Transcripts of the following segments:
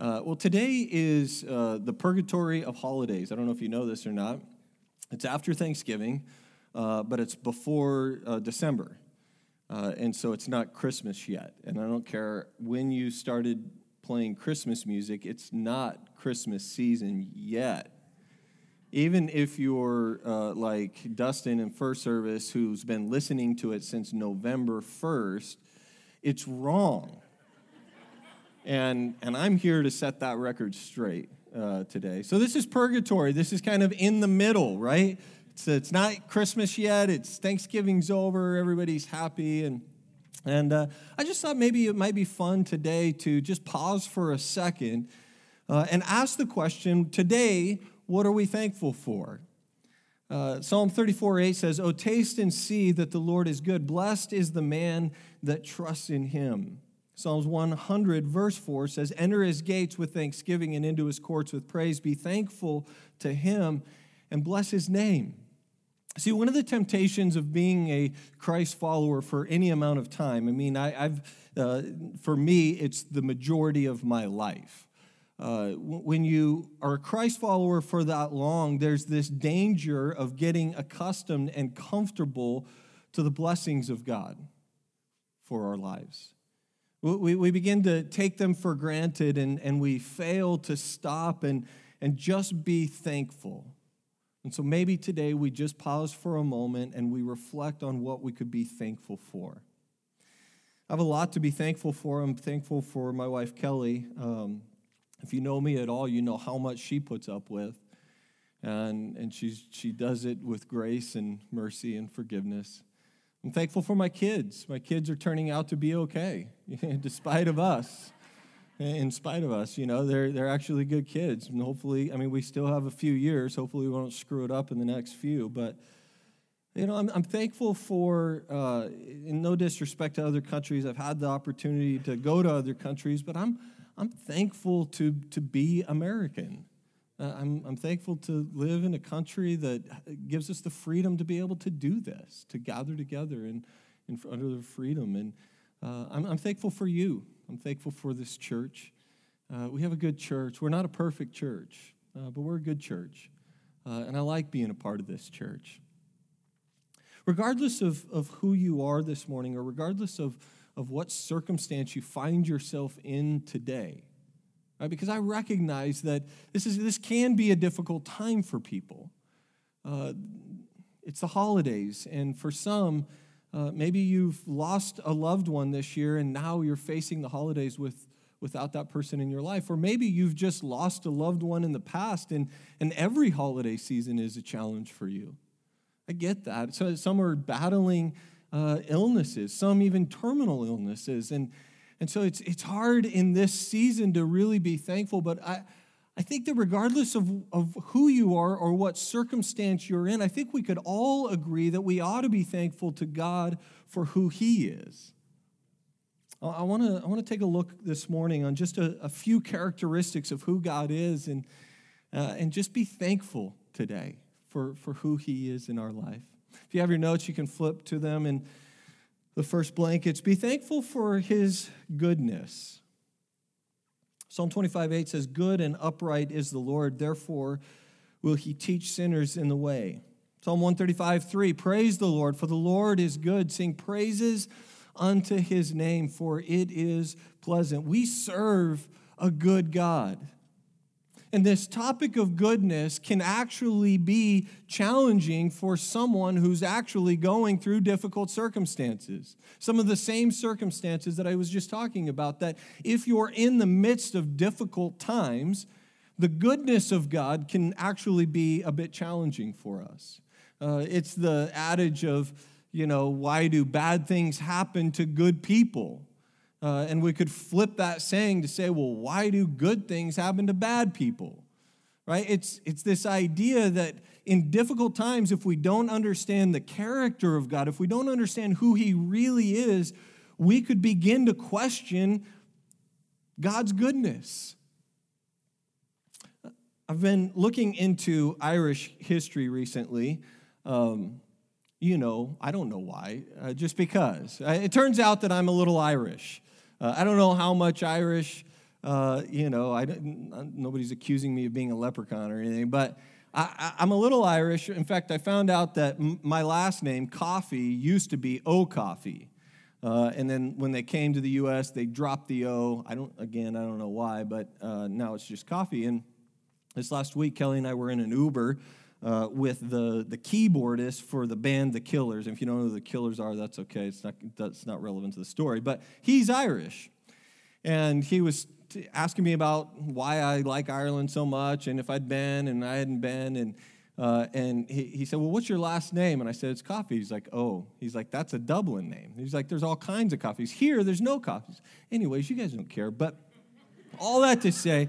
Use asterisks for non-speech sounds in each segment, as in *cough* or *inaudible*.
Uh, well, today is uh, the purgatory of holidays. I don't know if you know this or not. It's after Thanksgiving, uh, but it's before uh, December. Uh, and so it's not Christmas yet. And I don't care when you started playing Christmas music, it's not Christmas season yet. Even if you're uh, like Dustin in first service, who's been listening to it since November 1st, it's wrong and, and I'm here to set that record straight uh, today. So this is purgatory. This is kind of in the middle, right? It's, it's not Christmas yet. It's Thanksgiving's over. Everybody's happy. And, and uh, I just thought maybe it might be fun today to just pause for a second uh, and ask the question today, what are we thankful for? Uh, Psalm 34 8 says, Oh, taste and see that the Lord is good. Blessed is the man that trusts in him. Psalms 100, verse 4 says, Enter his gates with thanksgiving and into his courts with praise. Be thankful to him and bless his name. See, one of the temptations of being a Christ follower for any amount of time, I mean, I, have uh, for me, it's the majority of my life. Uh, when you are a Christ follower for that long, there's this danger of getting accustomed and comfortable to the blessings of God for our lives. We, we begin to take them for granted and, and we fail to stop and, and just be thankful. And so maybe today we just pause for a moment and we reflect on what we could be thankful for. I have a lot to be thankful for. I'm thankful for my wife, Kelly. Um, if you know me at all, you know how much she puts up with. And, and she's, she does it with grace and mercy and forgiveness. I'm thankful for my kids. My kids are turning out to be okay, *laughs* despite of us. In spite of us, you know, they're, they're actually good kids. And hopefully, I mean, we still have a few years. Hopefully, we won't screw it up in the next few. But, you know, I'm, I'm thankful for, uh, in no disrespect to other countries, I've had the opportunity to go to other countries, but I'm, I'm thankful to, to be American. Uh, I'm, I'm thankful to live in a country that gives us the freedom to be able to do this, to gather together in, in, under the freedom. And uh, I'm, I'm, thankful for you. I'm thankful for this church. Uh, we have a good church. We're not a perfect church, uh, but we're a good church. Uh, and I like being a part of this church. Regardless of, of who you are this morning, or regardless of, of what circumstance you find yourself in today, right? Because I recognize that this, is, this can be a difficult time for people. Uh, it's the holidays, and for some, uh, maybe you've lost a loved one this year and now you're facing the holidays with, without that person in your life. Or maybe you've just lost a loved one in the past and, and every holiday season is a challenge for you. I get that. So some are battling uh, illnesses, some even terminal illnesses. And, and so it's, it's hard in this season to really be thankful, but I, I think that regardless of, of who you are or what circumstance you're in, I think we could all agree that we ought to be thankful to God for who He is. I want to I want to take a look this morning on just a, a few characteristics of who God is and, uh, and just be thankful today for, for who He is in our life. If you have your notes, you can flip to them and the first blankets. Be thankful for his goodness. Psalm 25, 8 says, Good and upright is the Lord, therefore will he teach sinners in the way. Psalm 135, 3 Praise the Lord, for the Lord is good. Sing praises unto his name, for it is pleasant. We serve a good God. And this topic of goodness can actually be challenging for someone who's actually going through difficult circumstances. Some of the same circumstances that I was just talking about, that if you're in the midst of difficult times, the goodness of God can actually be a bit challenging for us. Uh, it's the adage of, you know, why do bad things happen to good people? Uh, and we could flip that saying to say, well, why do good things happen to bad people? Right? It's, it's this idea that in difficult times, if we don't understand the character of God, if we don't understand who He really is, we could begin to question God's goodness. I've been looking into Irish history recently. Um, you know, I don't know why, uh, just because. Uh, it turns out that I'm a little Irish. Uh, I don't know how much Irish Uh, you know, I nobody's accusing me of being a leprechaun or anything, but I, am a little Irish. In fact, I found out that m- my last name, Coffee, used to be O'Coffee. Uh, and then when they came to the U.S., they dropped the O. I don't, again, I don't know why, but uh, now it's just Coffee. And this last week, Kelly and I were in an Uber uh, with the, the keyboardist for the band The Killers. And if you don't know who The Killers are, that's okay. It's not, that's not relevant to the story. But he's Irish. And he was asking me about why I like Ireland so much and if I'd been and I hadn't been. And, uh, and he, he said, Well, what's your last name? And I said, It's Coffee. He's like, Oh, he's like, That's a Dublin name. He's like, There's all kinds of coffees. Here, there's no coffees. Anyways, you guys don't care. But all that to say,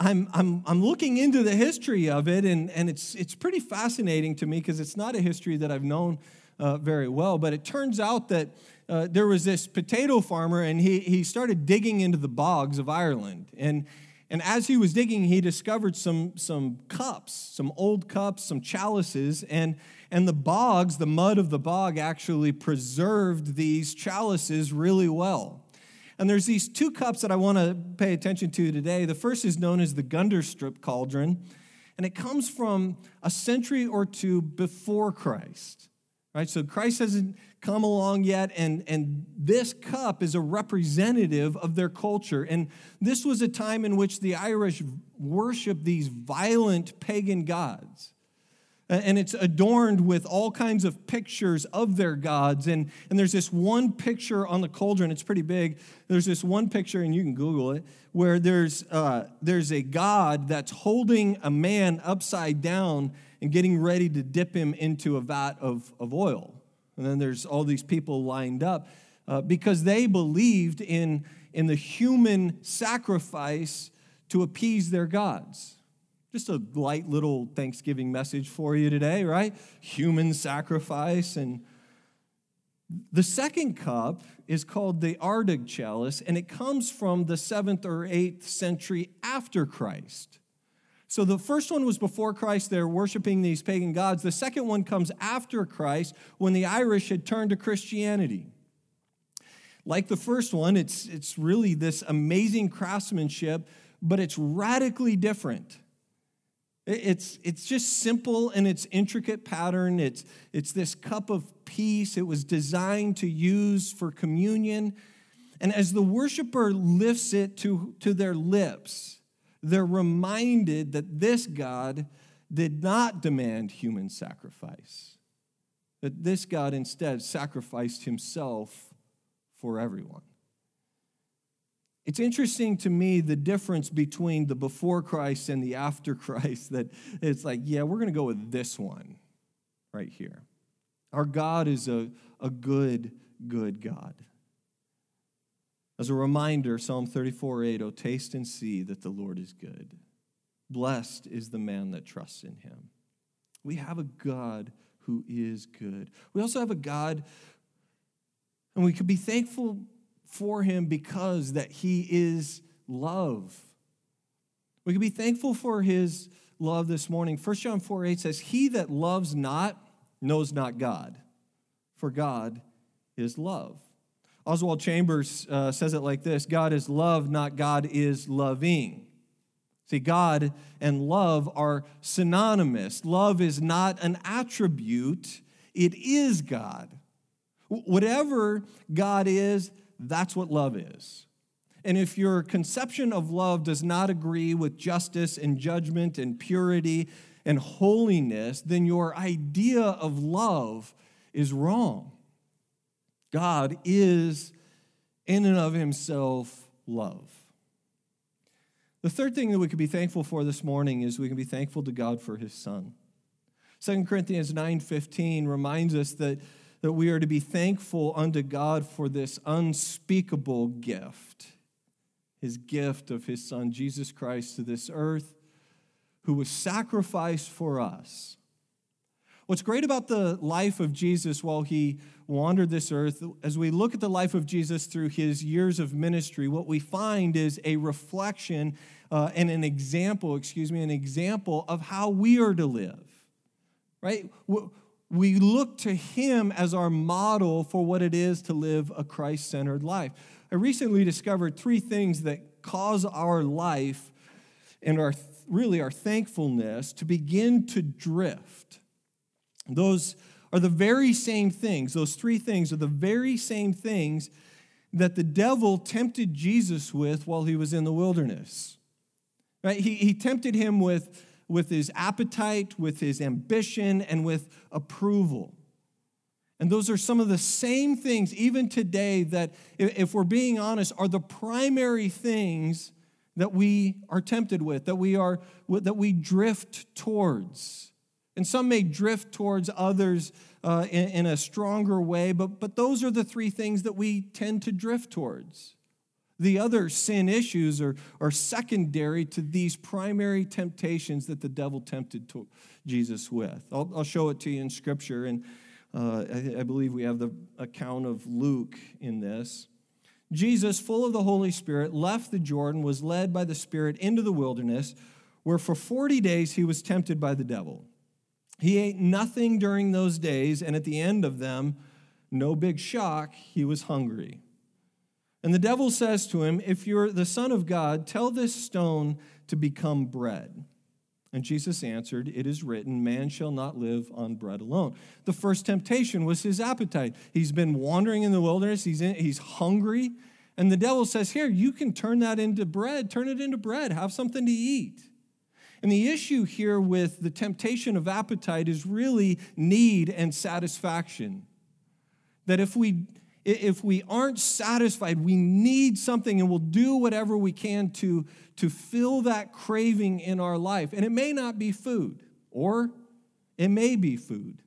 I'm, I'm, I'm looking into the history of it, and, and it's, it's pretty fascinating to me because it's not a history that I've known uh, very well. But it turns out that uh, there was this potato farmer, and he, he started digging into the bogs of Ireland. And, and as he was digging, he discovered some, some cups, some old cups, some chalices, and, and the bogs, the mud of the bog, actually preserved these chalices really well. And there's these two cups that I want to pay attention to today. The first is known as the Gundestrup cauldron, and it comes from a century or two before Christ. Right? So Christ hasn't come along yet, and, and this cup is a representative of their culture. And this was a time in which the Irish worshiped these violent pagan gods and it's adorned with all kinds of pictures of their gods. And, and there's this one picture on the cauldron, it's pretty big. There's this one picture, and you can Google it, where there's, uh, there's a god that's holding a man upside down and getting ready to dip him into a vat of, of oil. And then there's all these people lined up uh, because they believed in, in the human sacrifice to appease their gods. Just a light little Thanksgiving message for you today, right? Human sacrifice. And the second cup is called the Ardagh chalice, and it comes from the seventh or eighth century after Christ. So the first one was before Christ, they're worshiping these pagan gods. The second one comes after Christ when the Irish had turned to Christianity. Like the first one, it's, it's really this amazing craftsmanship, but it's radically different. It's, it's just simple in its intricate pattern. It's, it's this cup of peace. It was designed to use for communion. And as the worshiper lifts it to, to their lips, they're reminded that this God did not demand human sacrifice, that this God instead sacrificed himself for everyone. It's interesting to me the difference between the before Christ and the after Christ that it's like, yeah, we're going to go with this one right here. Our God is a, a good, good God. As a reminder, Psalm 34 8, oh, taste and see that the Lord is good. Blessed is the man that trusts in him. We have a God who is good. We also have a God, and we could be thankful for him because that he is love. We can be thankful for his love this morning. 1 John 4 8 says, He that loves not knows not God, for God is love. Oswald Chambers uh, says it like this God is love, not God is loving. See, God and love are synonymous. Love is not an attribute, it is God. Whatever God is, that's what love is. And if your conception of love does not agree with justice and judgment and purity and holiness, then your idea of love is wrong. God is, in and of himself, love. The third thing that we could be thankful for this morning is we can be thankful to God for his son. 2 Corinthians 9:15 reminds us that that we are to be thankful unto God for this unspeakable gift, his gift of his son, Jesus Christ, to this earth, who was sacrificed for us. What's great about the life of Jesus while he wandered this earth, as we look at the life of Jesus through his years of ministry, what we find is a reflection uh, and an example, excuse me, an example of how we are to live. Right? We look to him as our model for what it is to live a Christ centered life. I recently discovered three things that cause our life and our really our thankfulness to begin to drift. Those are the very same things, those three things are the very same things that the devil tempted Jesus with while he was in the wilderness. Right? He, he tempted him with, with his appetite, with his ambition, and with approval. And those are some of the same things, even today, that, if we're being honest, are the primary things that we are tempted with, that we, are, that we drift towards. And some may drift towards others uh, in, in a stronger way, but, but those are the three things that we tend to drift towards. The other sin issues are, are secondary to these primary temptations that the devil tempted Jesus with. I'll, I'll show it to you in Scripture, and uh, I, I believe we have the account of Luke in this. Jesus, full of the Holy Spirit, left the Jordan, was led by the Spirit into the wilderness, where for 40 days he was tempted by the devil. He ate nothing during those days, and at the end of them, no big shock, he was hungry. And the devil says to him, If you're the Son of God, tell this stone to become bread. And Jesus answered, It is written, man shall not live on bread alone. The first temptation was his appetite. He's been wandering in the wilderness, he's, in, he's hungry. And the devil says, Here, you can turn that into bread, turn it into bread, have something to eat. And the issue here with the temptation of appetite is really need and satisfaction. That if we if we aren't satisfied, we need something and we'll do whatever we can to, to fill that craving in our life. And it may not be food, or it may be food.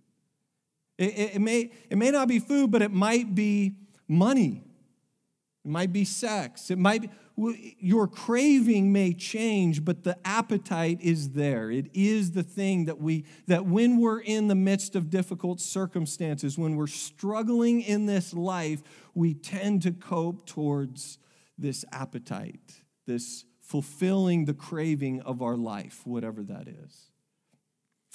It, it, it may, it may not be food, but it might be money. It might be sex. It might be, your craving may change, but the appetite is there. It is the thing that we, that when we're in the midst of difficult circumstances, when we're struggling in this life, we tend to cope towards this appetite, this fulfilling the craving of our life, whatever that is.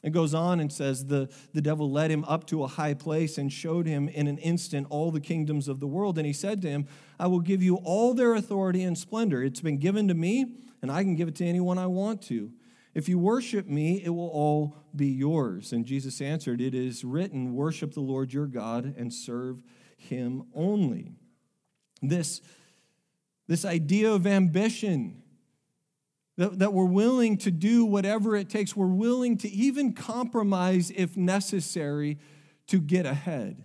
It goes on and says, the, the devil led him up to a high place and showed him in an instant all the kingdoms of the world. And he said to him, I will give you all their authority and splendor. It's been given to me, and I can give it to anyone I want to. If you worship me, it will all be yours. And Jesus answered, It is written, Worship the Lord your God and serve him only. This, this idea of ambition that, that we're willing to do whatever it takes. We're willing to even compromise if necessary to get ahead.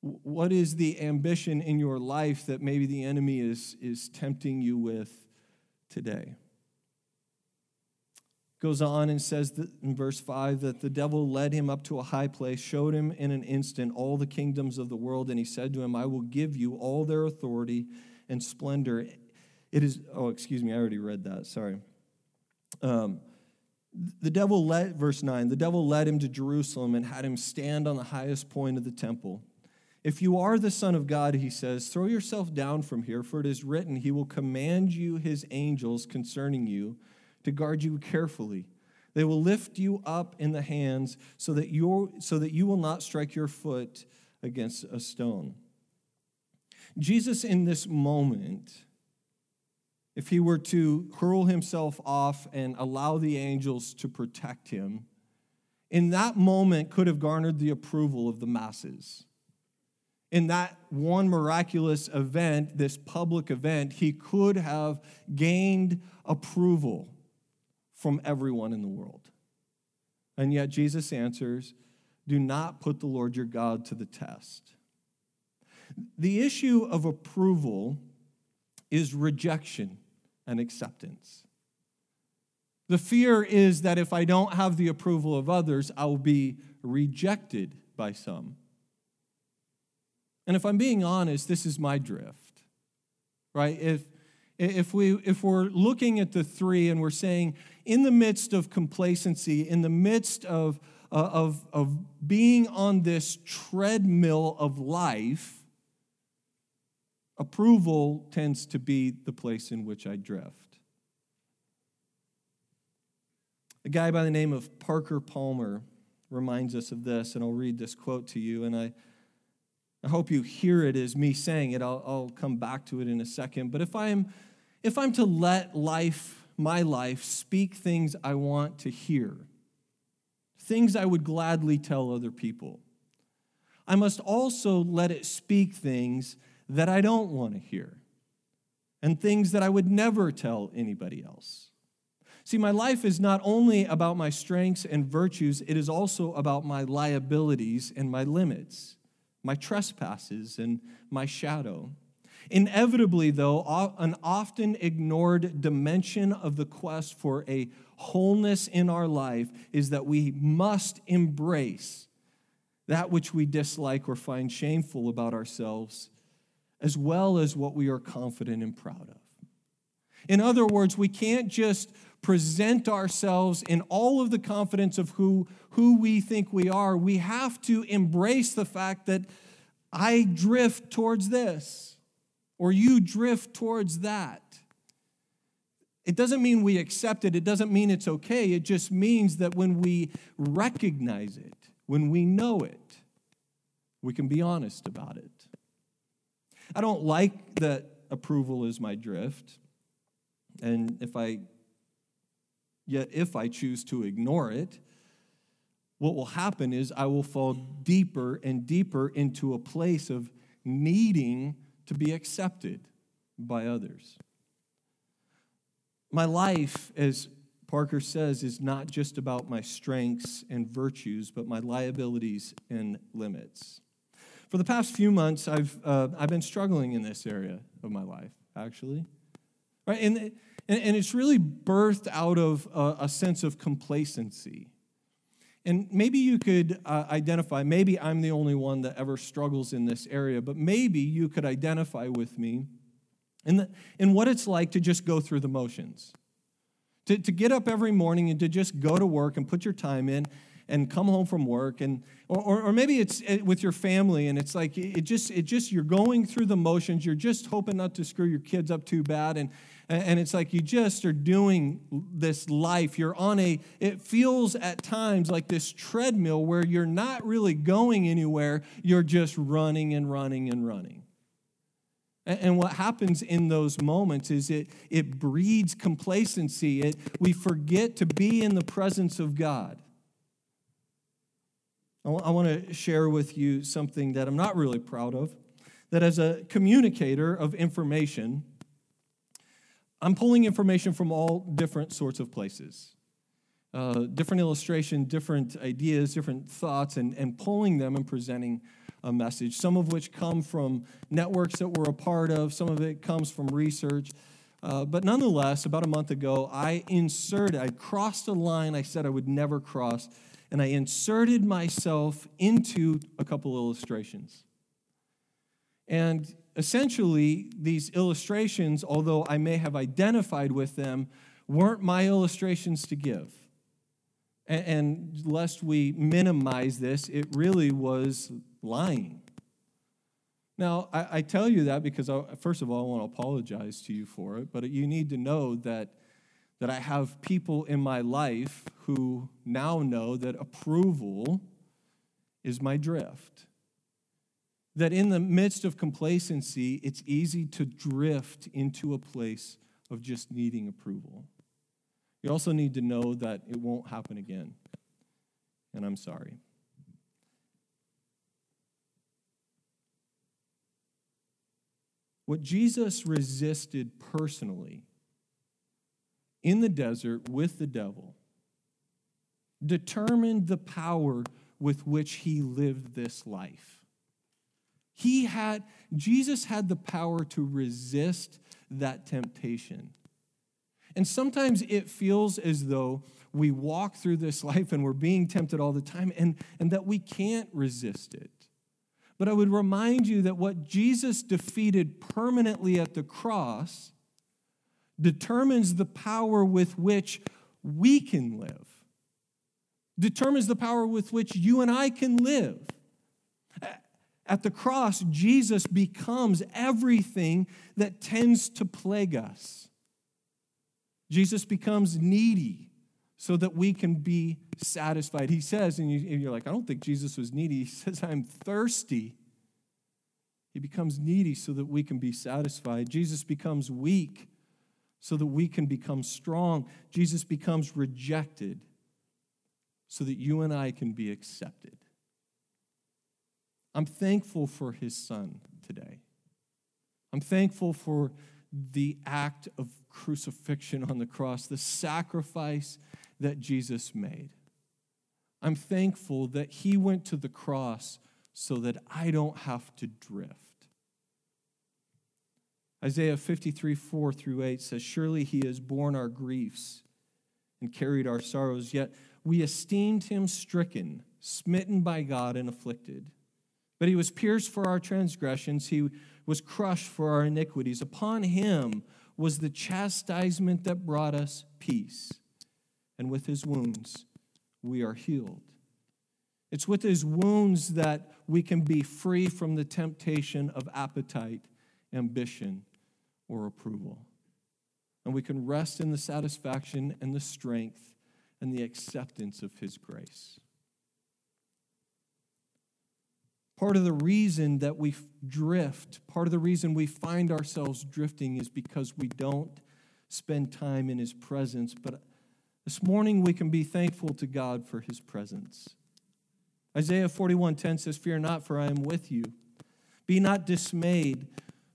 What is the ambition in your life that maybe the enemy is, is tempting you with today? Goes on and says in verse 5 that the devil led him up to a high place, showed him in an instant all the kingdoms of the world, and he said to him, I will give you all their authority and splendor it is, oh, excuse me, I already read that. Sorry. Um, the devil led, verse 9, the devil led him to Jerusalem and had him stand on the highest point of the temple. If you are the Son of God, he says, throw yourself down from here, for it is written, He will command you His angels concerning you to guard you carefully. They will lift you up in the hands so that, you so that you will not strike your foot against a stone. Jesus, in this moment, if he were to hurl himself off and allow the angels to protect him, in that moment could have garnered the approval of the masses. In that one miraculous event, this public event, he could have gained approval from everyone in the world. And yet Jesus answers, Do not put the Lord your God to the test. The issue of approval is rejection and acceptance. The fear is that if I don't have the approval of others, I will be rejected by some. And if I'm being honest, this is my drift, right? If, if, we, if we're looking at the three and we're saying, in the midst of complacency, in the midst of, uh, of, of being on this treadmill of life, Approval tends to be the place in which I drift. A guy by the name of Parker Palmer reminds us of this, and I'll read this quote to you, and I, I hope you hear it as me saying it. I'll, I'll come back to it in a second. But if I am if I'm to let life, my life, speak things I want to hear, things I would gladly tell other people, I must also let it speak things that I don't want to hear and things that I would never tell anybody else. See, my life is not only about my strengths and virtues, it is also about my liabilities and my limits, my trespasses and my shadow. Inevitably, though, an often ignored dimension of the quest for a wholeness in our life is that we must embrace that which we dislike or find shameful about ourselves, as well as what we are confident and proud of. In other words, we can't just present ourselves in all of the confidence of who, who we think we are. We have to embrace the fact that I drift towards this or you drift towards that. It doesn't mean we accept it, it doesn't mean it's okay. It just means that when we recognize it, when we know it, we can be honest about it. I don't like that approval is my drift. And if I, yet if I choose to ignore it, what will happen is I will fall deeper and deeper into a place of needing to be accepted by others. My life, as Parker says, is not just about my strengths and virtues, but my liabilities and limits. For the past few months, I've, uh, I've been struggling in this area of my life, actually. Right? And, and, and it's really birthed out of a, a sense of complacency. And maybe you could uh, identify, maybe I'm the only one that ever struggles in this area, but maybe you could identify with me in, the, in what it's like to just go through the motions. To, to get up every morning and to just go to work and put your time in and come home from work and or, or maybe it's eh, with your family and it's like it just it just you're going through the motions you're just hoping not to screw your kids up too bad and and it's like you just are doing this life. You're on a, it feels at times like this treadmill where you're not really going anywhere. You're just running and running and running. And what happens in those moments is it, it breeds complacency. It, we forget to be in the presence of God. I want to share with you something that I'm not really proud of. That as a communicator of information, I'm pulling information from all different sorts of places. Uh, different illustration, different ideas, different thoughts, and, and pulling them and presenting a message. Some of which come from networks that we're a part of, some of it comes from research. Uh, but nonetheless, about a month ago, I inserted, I crossed a line I said I would never cross, and I inserted myself into a couple illustrations. And essentially, these illustrations, although I may have identified with them, weren't my illustrations to give. And, and lest we minimize this, it really was lying. Now, I, I tell you that because, I, first of all, I want to apologize to you for it, but you need to know that, that I have people in my life who now know that approval is my drift that in the midst of complacency, it's easy to drift into a place of just needing approval. You also need to know that it won't happen again. And I'm sorry. What Jesus resisted personally in the desert with the devil determined the power with which he lived this life. He had, Jesus had the power to resist that temptation. And sometimes it feels as though we walk through this life and we're being tempted all the time and, and that we can't resist it. But I would remind you that what Jesus defeated permanently at the cross determines the power with which we can live, determines the power with which you and I can live. At the cross, Jesus becomes everything that tends to plague us. Jesus becomes needy so that we can be satisfied. He says, and you're like, I don't think Jesus was needy. *laughs* He says, I'm thirsty. He becomes needy so that we can be satisfied. Jesus becomes weak so that we can become strong. Jesus becomes rejected so that you and I can be accepted. I'm thankful for his son today. I'm thankful for the act of crucifixion on the cross, the sacrifice that Jesus made. I'm thankful that he went to the cross so that I don't have to drift. Isaiah 53, 4 through 8 says, Surely he has borne our griefs and carried our sorrows, yet we esteemed him stricken, smitten by God, and afflicted. But he was pierced for our transgressions, he was crushed for our iniquities. Upon him was the chastisement that brought us peace, and with his wounds we are healed. It's with his wounds that we can be free from the temptation of appetite, ambition, or approval. And we can rest in the satisfaction and the strength and the acceptance of his grace. Part of the reason that we drift, part of the reason we find ourselves drifting is because we don't spend time in his presence. But this morning we can be thankful to God for his presence. Isaiah 41:10 says, "Fear not, for I am with you. Be not dismayed,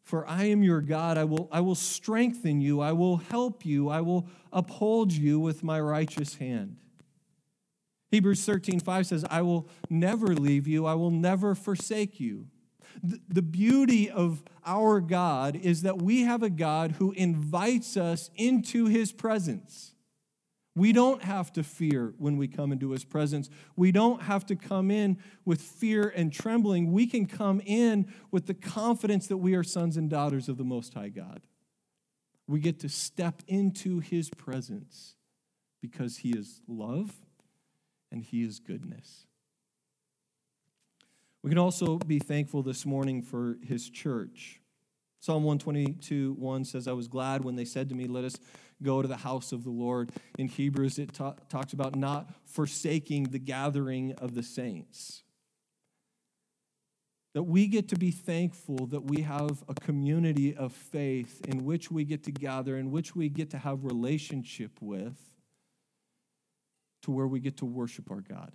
for I am your God. I will, I will strengthen you. I will help you. I will uphold you with my righteous hand." Hebrews 13, 5 says, I will never leave you, I will never forsake you. The beauty of our God is that we have a God who invites us into his presence. We don't have to fear when we come into his presence. We don't have to come in with fear and trembling. We can come in with the confidence that we are sons and daughters of the Most High God. We get to step into his presence because he is love and He is goodness. We can also be thankful this morning for His church. Psalm 122 1 says, I was glad when they said to me, Let us go to the house of the Lord. In Hebrews, it ta- talks about not forsaking the gathering of the saints. That we get to be thankful that we have a community of faith in which we get to gather, in which we get to have relationship with to where we get to worship our God.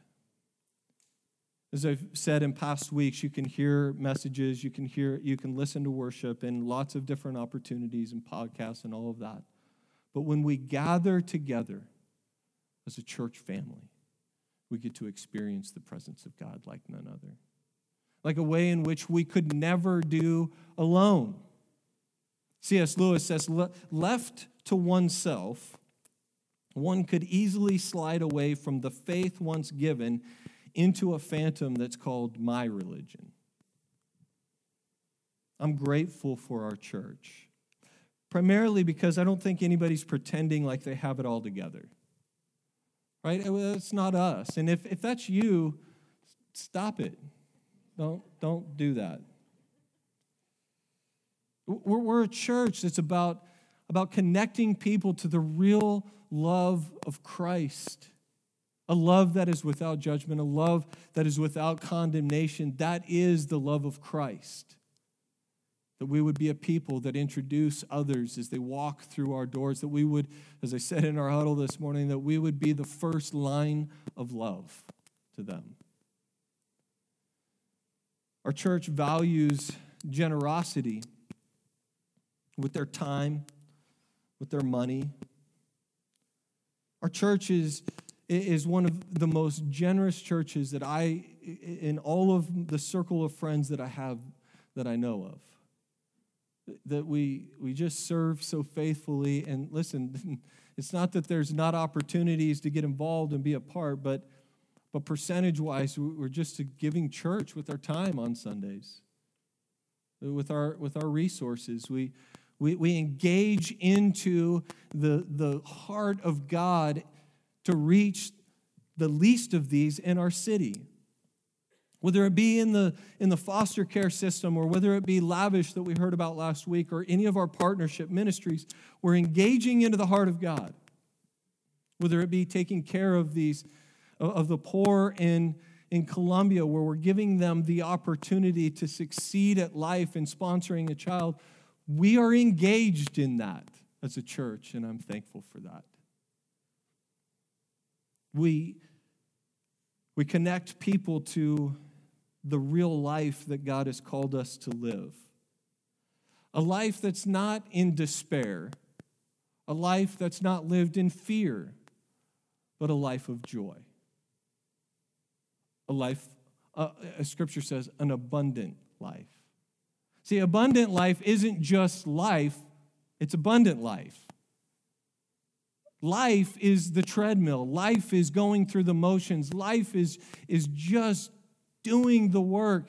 As I've said in past weeks, you can hear messages, you can hear, you can listen to worship and lots of different opportunities and podcasts and all of that. But when we gather together as a church family, we get to experience the presence of God like none other. Like a way in which we could never do alone. C.S. Lewis says, left to oneself, one could easily slide away from the faith once given into a phantom that's called my religion. I'm grateful for our church, primarily because I don't think anybody's pretending like they have it all together. Right? It's not us. And if, if that's you, stop it. Don't, don't do that. We're, we're a church that's about, about connecting people to the real love of Christ. A love that is without judgment, a love that is without condemnation. That is the love of Christ. That we would be a people that introduce others as they walk through our doors. That we would, as I said in our huddle this morning, that we would be the first line of love to them. Our church values generosity with their time, with their money, our church is, is one of the most generous churches that I, in all of the circle of friends that I have, that I know of. That we, we just serve so faithfully. And listen, *laughs* it's not that there's not opportunities to get involved and be a part, but, but percentage wise, we're just giving church with our time on Sundays, with our, with our resources. We, we, we engage into the, the heart of God to reach the least of these in our city. Whether it be in the, in the foster care system or whether it be lavish that we heard about last week or any of our partnership ministries, we're engaging into the heart of God. Whether it be taking care of these of the poor in, in Colombia, where we're giving them the opportunity to succeed at life in sponsoring a child, we are engaged in that. as a church, and I'm thankful for that. We, we connect people to the real life that God has called us to live. A life that's not in despair, a life that's not lived in fear, but a life of joy. A life, uh, as scripture says, an abundant life. See, abundant life isn't just life, it's abundant life. Life is the treadmill. Life is going through the motions. Life is, is just doing the work.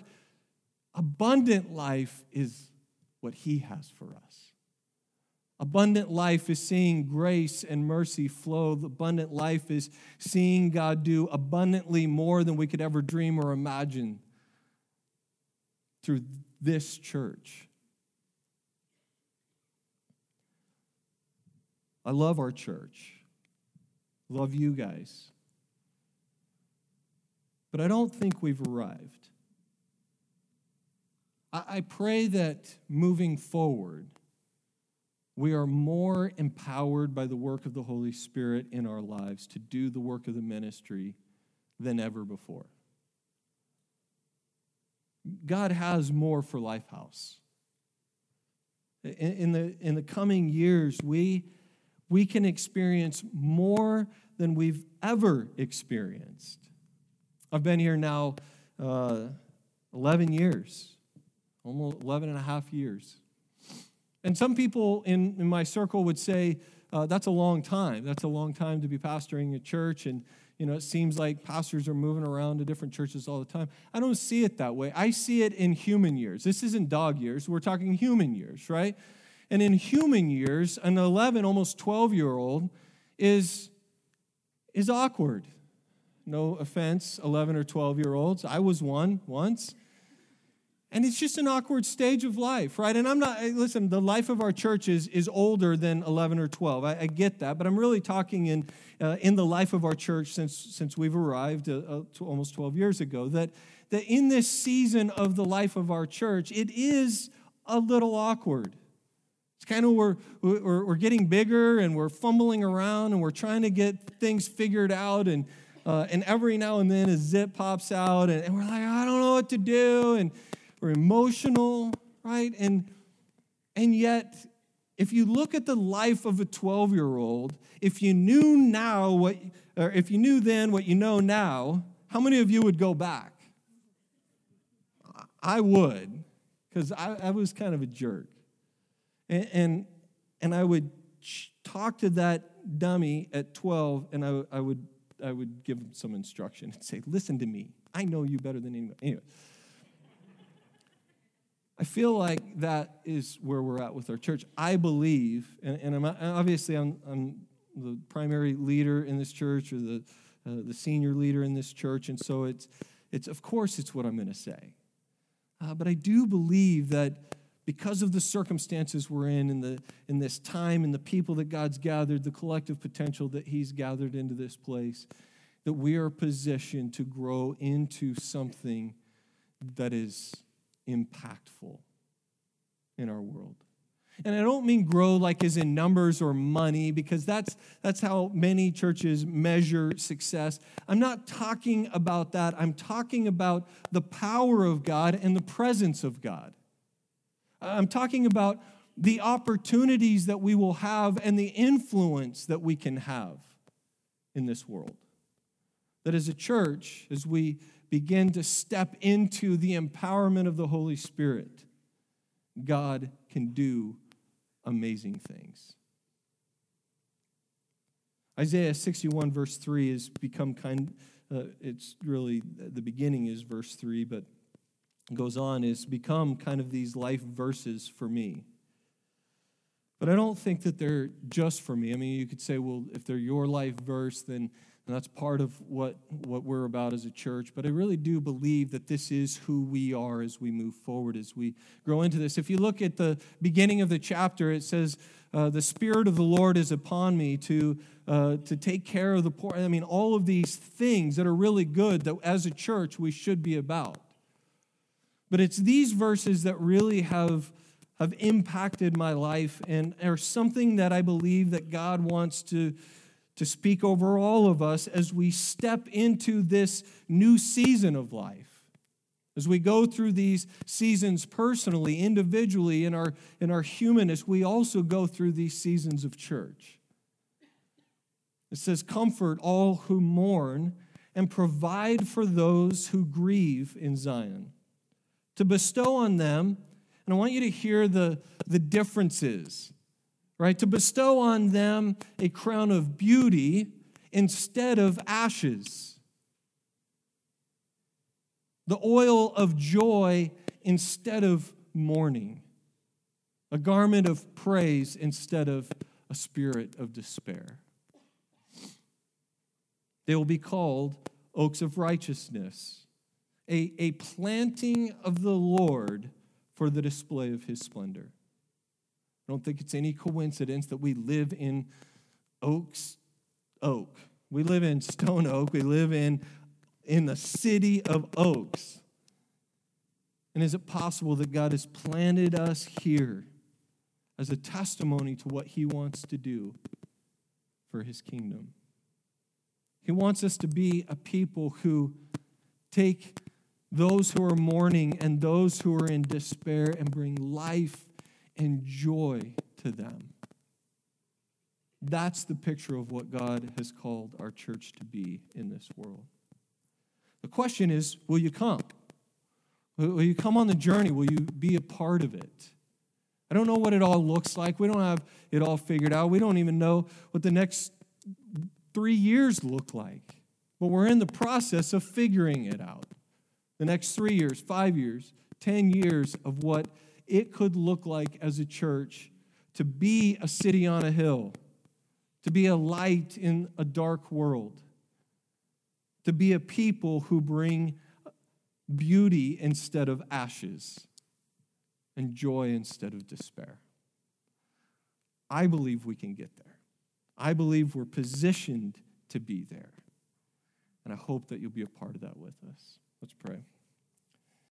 Abundant life is what He has for us. Abundant life is seeing grace and mercy flow. Abundant life is seeing God do abundantly more than we could ever dream or imagine through this church. I love our church. Love you guys. But I don't think we've arrived. I, pray that moving forward, we are more empowered by the work of the Holy Spirit in our lives to do the work of the ministry than ever before. God has more for Lifehouse. In, in, the, in the coming years, we, we can experience more than we've ever experienced. I've been here now uh, 11 years, almost 11 and a half years. And some people in, in my circle would say, uh, that's a long time. That's a long time to be pastoring a church. And, you know, it seems like pastors are moving around to different churches all the time. I don't see it that way. I see it in human years. This isn't dog years. We're talking human years, right? And in human years, an 11, almost 12 year old is, is awkward. No offense, 11 or 12 year olds. I was one once. And it's just an awkward stage of life, right? And I'm not, listen, the life of our church is, is older than 11 or 12. I, I get that, but I'm really talking in, uh, in the life of our church since, since we've arrived uh, uh, almost 12 years ago, that, that in this season of the life of our church, it is a little awkward. It's kind of we're, we're, we're getting bigger and we're fumbling around and we're trying to get things figured out. And, uh, and every now and then a zip pops out and, and we're like, I don't know what to do. And, we're emotional, right? And, and yet, if you look at the life of a 12 year old, if you knew now what, or if you knew then what you know now, how many of you would go back? I would, because I, I, was kind of a jerk. And, and, and I would talk to that dummy at 12, and I, I, would, I would give some instruction and say, Listen to me. I know you better than anyone. Anyway. I feel like that is where we're at with our church. I believe, and, and I'm, obviously I'm, I'm, the primary leader in this church or the, uh, the senior leader in this church, and so it's, it's of course it's what I'm going to say. Uh, but I do believe that because of the circumstances we're in, in, the, in this time, and the people that God's gathered, the collective potential that He's gathered into this place, that we are positioned to grow into something that is impactful in our world. And I don't mean grow like as in numbers or money, because that's, that's how many churches measure success. I'm not talking about that. I'm talking about the power of God and the presence of God. I'm talking about the opportunities that we will have and the influence that we can have in this world. That as a church, as we begin to step into the empowerment of the Holy Spirit, God can do amazing things. Isaiah 61, verse 3, has become kind uh, it's really the beginning is verse 3, but goes on, is become kind of these life verses for me. But I don't think that they're just for me. I mean, you could say, well, if they're your life verse, then that's part of what, what we're about as a church. But I really do believe that this is who we are as we move forward, as we grow into this. If you look at the beginning of the chapter, it says, uh, The Spirit of the Lord is upon me to, uh, to take care of the poor. I mean, all of these things that are really good that as a church we should be about. But it's these verses that really have, have impacted my life and are something that I believe that God wants to, to speak over all of us as we step into this new season of life. As we go through these seasons personally, individually, in our, in our humanness, we also go through these seasons of church. It says, Comfort all who mourn and provide for those who grieve in Zion. To bestow on them and I want you to hear the, the differences, right? To bestow on them a crown of beauty instead of ashes, the oil of joy instead of mourning, a garment of praise instead of a spirit of despair. They will be called oaks of righteousness, a, a planting of the Lord for the display of his splendor. I don't think it's any coincidence that we live in Oaks, Oak. We live in Stone Oak. We live in, in the city of Oaks. And is it possible that God has planted us here as a testimony to what he wants to do for his kingdom? He wants us to be a people who take those who are mourning and those who are in despair and bring life and joy to them. That's the picture of what God has called our church to be in this world. The question is will you come? Will you come on the journey? Will you be a part of it? I don't know what it all looks like. We don't have it all figured out. We don't even know what the next three years look like. But we're in the process of figuring it out the next three years, five years, 10 years of what it could look like as a church to be a city on a hill, to be a light in a dark world, to be a people who bring beauty instead of ashes and joy instead of despair. I believe we can get there. I believe we're positioned to be there. And I hope that you'll be a part of that with us. Let's pray.